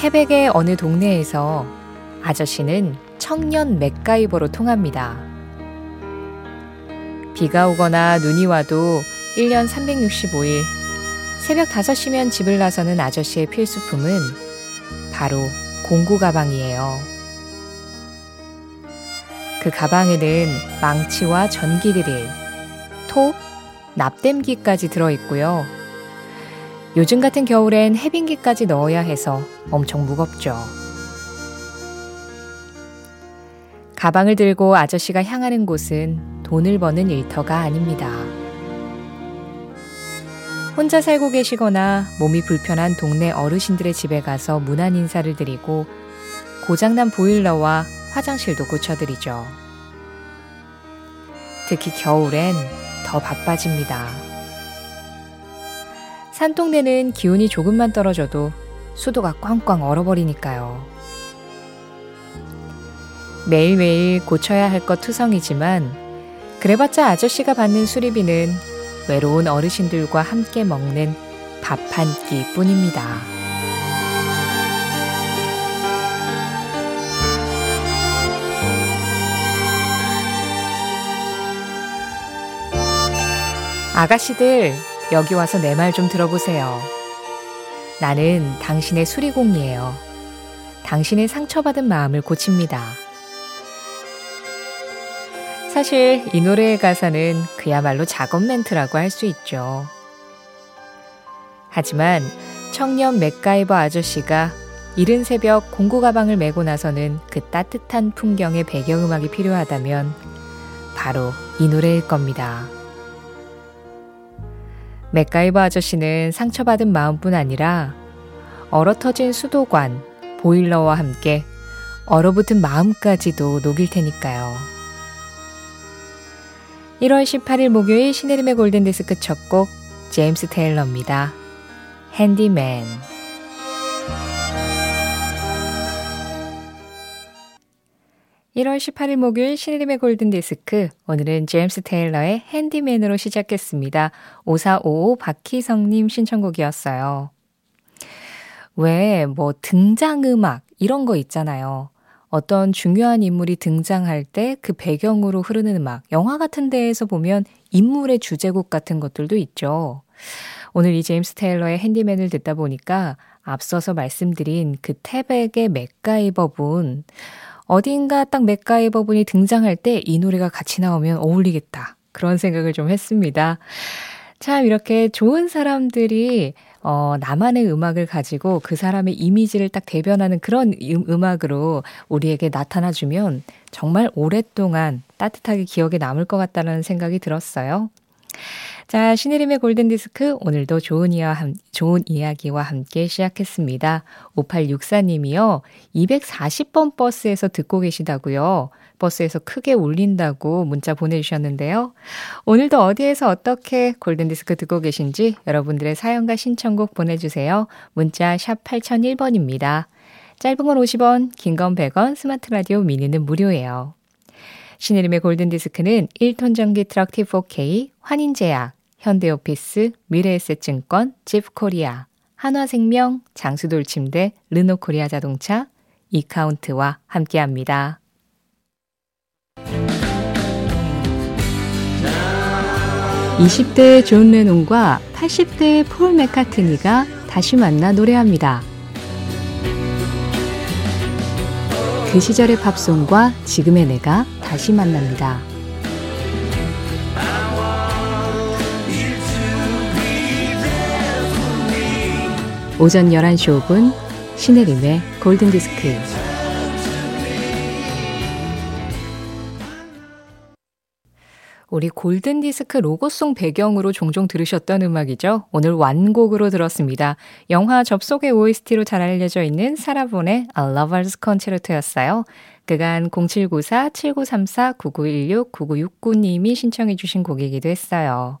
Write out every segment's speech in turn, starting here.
태백의 어느 동네에서 아저씨는 청년 맥가이버로 통합니다. 비가 오거나 눈이 와도 1년 365일 새벽 5시면 집을 나서는 아저씨의 필수품은 바로 공구 가방이에요. 그 가방에는 망치와 전기드릴, 톱, 납땜기까지 들어있고요. 요즘 같은 겨울엔 해빙기까지 넣어야 해서 엄청 무겁죠. 가방을 들고 아저씨가 향하는 곳은 돈을 버는 일터가 아닙니다. 혼자 살고 계시거나 몸이 불편한 동네 어르신들의 집에 가서 문안 인사를 드리고 고장난 보일러와 화장실도 고쳐드리죠. 특히 겨울엔 더 바빠집니다. 산동네는 기온이 조금만 떨어져도 수도가 꽝꽝 얼어버리니까요. 매일매일 고쳐야 할 것 투성이지만 그래봤자 아저씨가 받는 수리비는 외로운 어르신들과 함께 먹는 밥 한 끼 뿐입니다. 아가씨들, 여기 와서 내 말 좀 들어보세요. 나는 당신의 수리공이에요. 당신의 상처받은 마음을 고칩니다. 사실 이 노래의 가사는 그야말로 작업 멘트라고 할 수 있죠. 하지만 청년 맥가이버 아저씨가 이른 새벽 공구 가방을 메고 나서는 그 따뜻한 풍경의 배경음악이 필요하다면 바로 이 노래일 겁니다. 맥가이버 아저씨는 상처받은 마음뿐 아니라 얼어터진 수도관, 보일러와 함께 얼어붙은 마음까지도 녹일 테니까요. 1월 18일 목요일 시네림의 골든디스크 첫 곡 제임스 테일러입니다. 핸디맨 1월 18일 목요일 시네림의 골든디스크 오늘은 제임스 테일러의 핸디맨으로 시작했습니다. 5455 박희성님 신청곡이었어요. 왜 뭐 등장음악 이런 거 있잖아요. 어떤 중요한 인물이 등장할 때 그 배경으로 흐르는 음악, 영화 같은 데에서 보면 인물의 주제곡 같은 것들도 있죠. 오늘 이 제임스 테일러의 핸디맨을 듣다 보니까 앞서서 말씀드린 그 태백의 맥가이버 분, 어딘가 딱 맥가이버 분이 등장할 때 이 노래가 같이 나오면 어울리겠다. 그런 생각을 좀 했습니다. 참, 이렇게 좋은 사람들이 어, 나만의 음악을 가지고 그 사람의 이미지를 딱 대변하는 그런 음, 악으로 우리에게 나타나주면 정말 오랫동안 따뜻하게 기억에 남을 것 같다는 생각이 들었어요. 자, 신혜림의 골든디스크 오늘도 좋은, 이야, 좋은 이야기와 함께 시작했습니다. 5864님이요. 240번 버스에서 듣고 계시다고요. 버스에서 크게 울린다고 문자 보내주셨는데요. 오늘도 어디에서 어떻게 골든디스크 듣고 계신지 여러분들의 사연과 신청곡 보내주세요. 문자 샵 8001번입니다. 짧은 건 50원, 긴 건 100원, 스마트 라디오 미니는 무료예요. 신의림의 골든디스크는 1톤 전기 트럭 T4K, 환인제약, 현대오피스, 미래에셋증권, 집코리아, 한화생명, 장수돌침대, 르노코리아 자동차, 이카운트와 함께합니다. 20대의 존 레논과 80대의 폴 맥카트니가 다시 만나 노래합니다. 그 시절의 팝송과 지금의 내가 다시 만납니다. 오전 11시 5분 신혜림의 골든디스크 우리 골든디스크 로고송 배경으로 종종 들으셨던 음악이죠. 오늘 완곡으로 들었습니다. 영화 접속의 OST로 잘 알려져 있는 사라본의 A Lover's Concerto였어요. 그간 0794-7934-9916-9969님이 신청해 주신 곡이기도 했어요.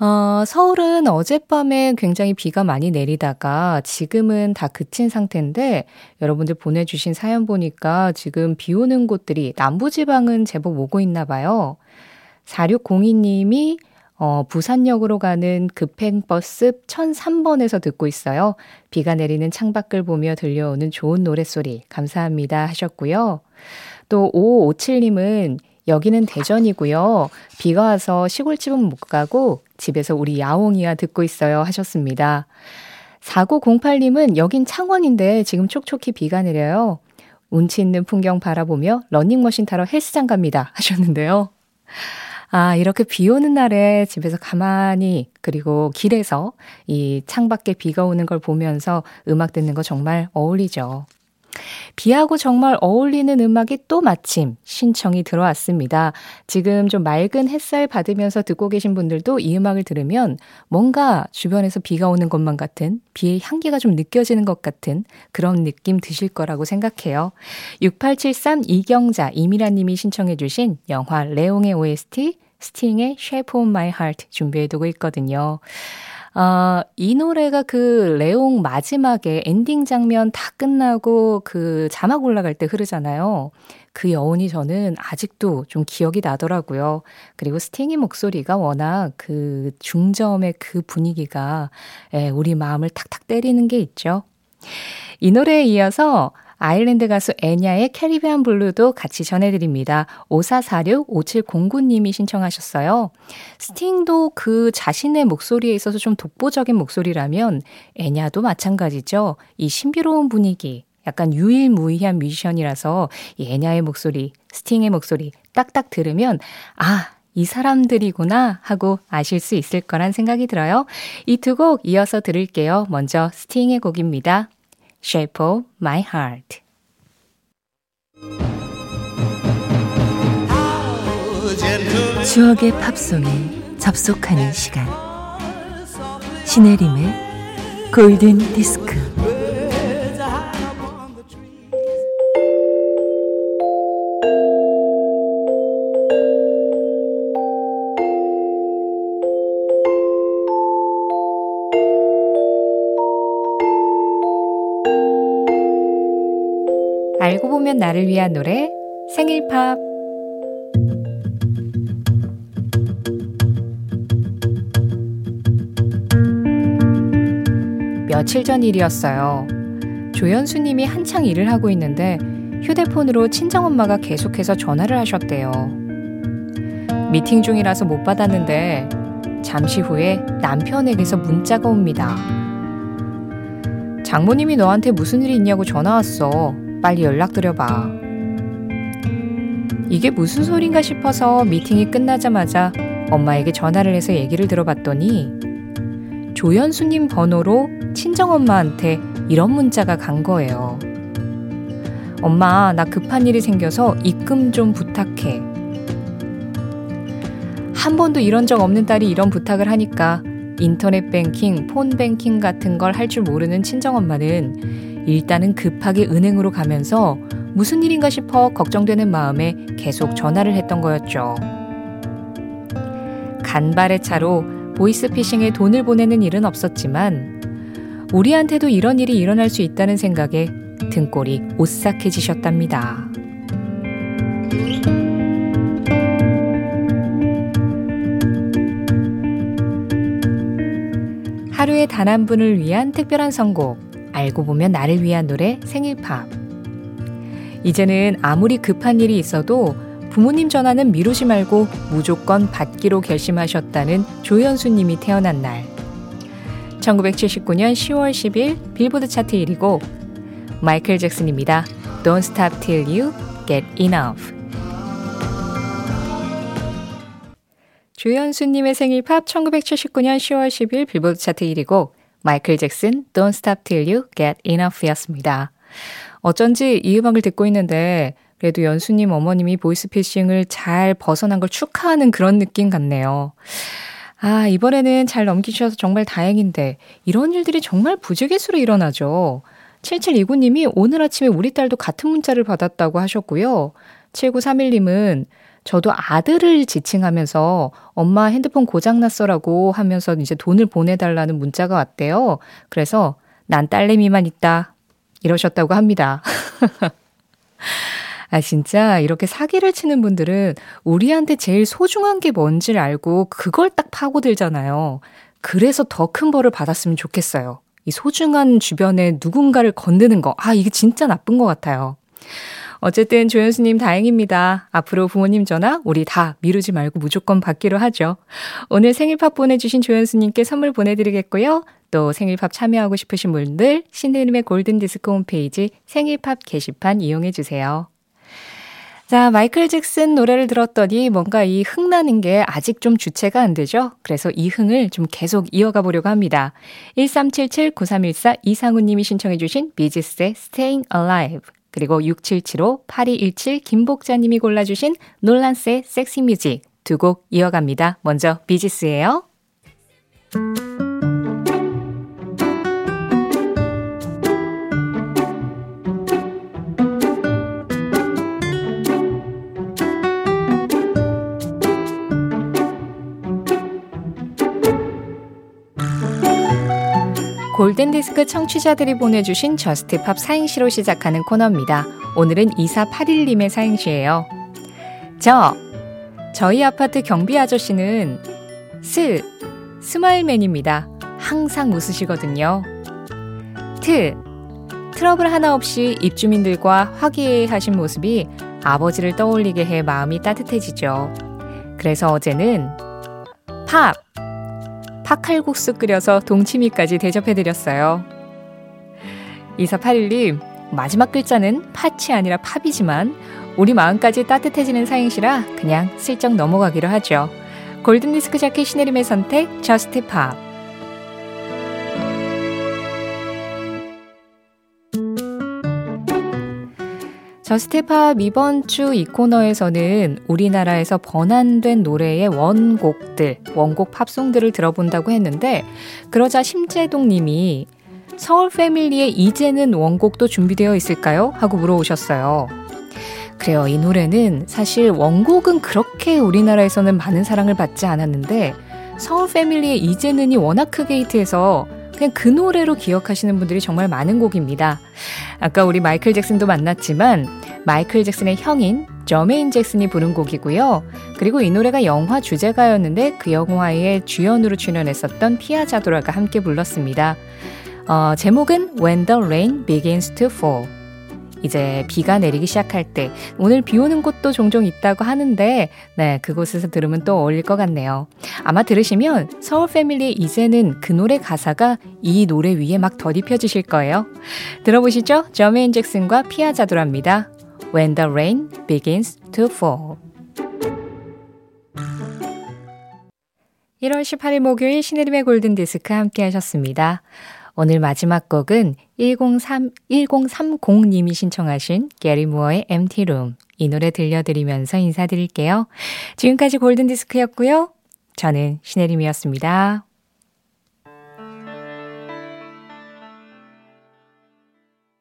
어, 서울은 어젯밤에 굉장히 비가 많이 내리다가 지금은 다 그친 상태인데 여러분들 보내주신 사연 보니까 지금 비 오는 곳들이 남부지방은 제법 오고 있나 봐요. 4602님이 어, 부산역으로 가는 급행버스 1003번에서 듣고 있어요. 비가 내리는 창밖을 보며 들려오는 좋은 노랫소리 감사합니다 하셨고요. 또 5557님은 여기는 대전이고요. 비가 와서 시골집은 못 가고 집에서 우리 야옹이와 듣고 있어요 하셨습니다. 4908님은 여긴 창원인데 지금 촉촉히 비가 내려요. 운치 있는 풍경 바라보며 러닝머신 타러 헬스장 갑니다 하셨는데요. 아, 이렇게 비 오는 날에 집에서 가만히 그리고 길에서 이 창밖에 비가 오는 걸 보면서 음악 듣는 거 정말 어울리죠. 비하고 정말 어울리는 음악이 또 마침 신청이 들어왔습니다. 지금 좀 맑은 햇살 받으면서 듣고 계신 분들도 이 음악을 들으면 뭔가 주변에서 비가 오는 것만 같은 비의 향기가 좀 느껴지는 것 같은 그런 느낌 드실 거라고 생각해요. 6873 이경자 이미라 님이 신청해 주신 영화 레옹의 OST 스팅의 Shape of My Heart 준비해 두고 있거든요. 아, 이 노래가 그 레옹 마지막에 엔딩 장면 다 끝나고 그 자막 올라갈 때 흐르잖아요. 그 여운이 저는 아직도 좀 기억이 나더라고요. 그리고 스팅의 목소리가 워낙 그 중저음의 그 분위기가 예, 우리 마음을 탁탁 때리는 게 있죠. 이 노래에 이어서 아일랜드 가수 엔야의 Caribbean Blue도 같이 전해드립니다. 5446-5709님이 신청하셨어요. 스팅도 그 자신의 목소리에 있어서 좀 독보적인 목소리라면 엔야도 마찬가지죠. 이 신비로운 분위기, 약간 유일무이한 뮤지션이라서 이 애냐의 목소리, 스팅의 목소리 딱딱 들으면 아, 이 사람들이구나 하고 아실 수 있을 거란 생각이 들어요. 이 두 곡 이어서 들을게요. 먼저 스팅의 곡입니다. Shape of My Heart. 추억의 팝송에 접속하는 시간. 신혜림의 골든 디스크. 알고 보면 나를 위한 노래 생일 팝 며칠 전 일이었어요. 조연수 님이 한창 일을 하고 있는데 휴대폰으로 친정엄마가 계속해서 전화를 하셨대요. 미팅 중이라서 못 받았는데 잠시 후에 남편에게서 문자가 옵니다. 장모님이 너한테 무슨 일이 있냐고 전화 왔어. 빨리 연락드려봐. 이게 무슨 소린가 싶어서 미팅이 끝나자마자 엄마에게 전화를 해서 얘기를 들어봤더니 조연수님 번호로 친정엄마한테 이런 문자가 간 거예요. 엄마, 나 급한 일이 생겨서 입금 좀 부탁해. 한 번도 이런 적 없는 딸이 이런 부탁을 하니까 인터넷 뱅킹, 폰 뱅킹 같은 걸 할 줄 모르는 친정엄마는 일단은 급하게 은행으로 가면서 무슨 일인가 싶어 걱정되는 마음에 계속 전화를 했던 거였죠. 간발의 차로 보이스피싱에 돈을 보내는 일은 없었지만 우리한테도 이런 일이 일어날 수 있다는 생각에 등골이 오싹해지셨답니다. 하루에 단 한 분을 위한 특별한 선곡. 알고 보면 나를 위한 노래 생일팝. 이제는 아무리 급한 일이 있어도 부모님 전화는 미루지 말고 무조건 받기로 결심하셨다는 조연수 님이 태어난 날. 1979년 10월 10일 빌보드 차트 1위고 마이클 잭슨입니다. Don't stop till you get enough. 조연수님의 생일 팝 1979년 10월 10일 빌보드 차트 1위고 마이클 잭슨 Don't Stop Till You Get Enough였습니다. 어쩐지 이 음악을 듣고 있는데 그래도 연수님 어머님이 보이스피싱을 잘 벗어난 걸 축하하는 그런 느낌 같네요. 아, 이번에는 잘 넘기셔서 정말 다행인데 이런 일들이 정말 부지기수로 일어나죠. 7729님이 오늘 아침에 우리 딸도 같은 문자를 받았다고 하셨고요. 7931님은 저도 아들을 지칭하면서 엄마 핸드폰 고장났어라고 하면서 이제 돈을 보내달라는 문자가 왔대요. 그래서 난 딸내미만 있다. 이러셨다고 합니다. 아, 진짜 이렇게 사기를 치는 분들은 우리한테 제일 소중한 게 뭔지를 알고 그걸 딱 파고들잖아요. 그래서 더 큰 벌을 받았으면 좋겠어요. 이 소중한 주변에 누군가를 건드는 거. 아, 이게 진짜 나쁜 것 같아요. 어쨌든 조현수님 다행입니다. 앞으로 부모님 전화 우리 다 미루지 말고 무조건 받기로 하죠. 오늘 생일팝 보내주신 조현수님께 선물 보내드리겠고요. 또 생일팝 참여하고 싶으신 분들 신혜림의 골든디스크 홈페이지 생일팝 게시판 이용해주세요. 자, 마이클 잭슨 노래를 들었더니 뭔가 이 흥나는 게 아직 좀 주체가 안 되죠? 그래서 이 흥을 좀 계속 이어가 보려고 합니다. 1377-9314 이상우님이 신청해주신 비지스의 Staying Alive 그리고 6775-8217 김복자님이 골라주신 놀란스의 Sexy Music 두 곡 이어갑니다. 먼저 비지스예요. 골든디스크 청취자들이 보내주신 저스트팝 사행시로 시작하는 코너입니다. 오늘은 2481님의 사행시예요. 저, 저희 아파트 경비 아저씨는 스, 스마일맨입니다. 항상 웃으시거든요. 트, 트러블 하나 없이 입주민들과 화기애애하신 모습이 아버지를 떠올리게 해 마음이 따뜻해지죠. 그래서 어제는 팝, 팥칼국수 끓여서 동치미까지 대접해드렸어요. 2481님, 마지막 글자는 팥이 아니라 팝이지만 우리 마음까지 따뜻해지는 사행시라 그냥 슬쩍 넘어가기로 하죠. 골든디스크 자켓 신혜림의 선택, Just Pop. Just Pop 이번 주 이 코너에서는 우리나라에서 번안된 노래의 원곡들, 원곡 팝송들을 들어본다고 했는데 그러자 심재동 님이 서울 패밀리의 이제는 원곡도 준비되어 있을까요? 하고 물어오셨어요. 그래요. 이 노래는 사실 원곡은 그렇게 우리나라에서는 많은 사랑을 받지 않았는데 서울 패밀리의 이제는이 워낙 크게 히트해서 그냥 그 노래로 기억하시는 분들이 정말 많은 곡입니다. 아까 우리 마이클 잭슨도 만났지만 마이클 잭슨의 형인 저메인 잭슨이 부른 곡이고요. 그리고 이 노래가 영화 주제가였는데 그 영화의 주연으로 출연했었던 피아자도라가 함께 불렀습니다. 어, 제목은 When the Rain Begins to Fall. 이제 비가 내리기 시작할 때 오늘 비 오는 곳도 종종 있다고 하는데 네 그곳에서 들으면 또 어울릴 것 같네요. 아마 들으시면 서울 패밀리의 이제는 그 노래 가사가 이 노래 위에 막 덧입혀지실 거예요. 들어보시죠. 저메인 잭슨과 피아자도랍니다. When the rain begins to fall. 1월 18일 목요일 신혜림의 골든디스크 함께 하셨습니다. 오늘 마지막 곡은 103, 1030님이 신청하신 게리 무어의 Empty Room. 이 노래 들려드리면서 인사드릴게요. 지금까지 골든디스크였고요. 저는 신혜림이었습니다.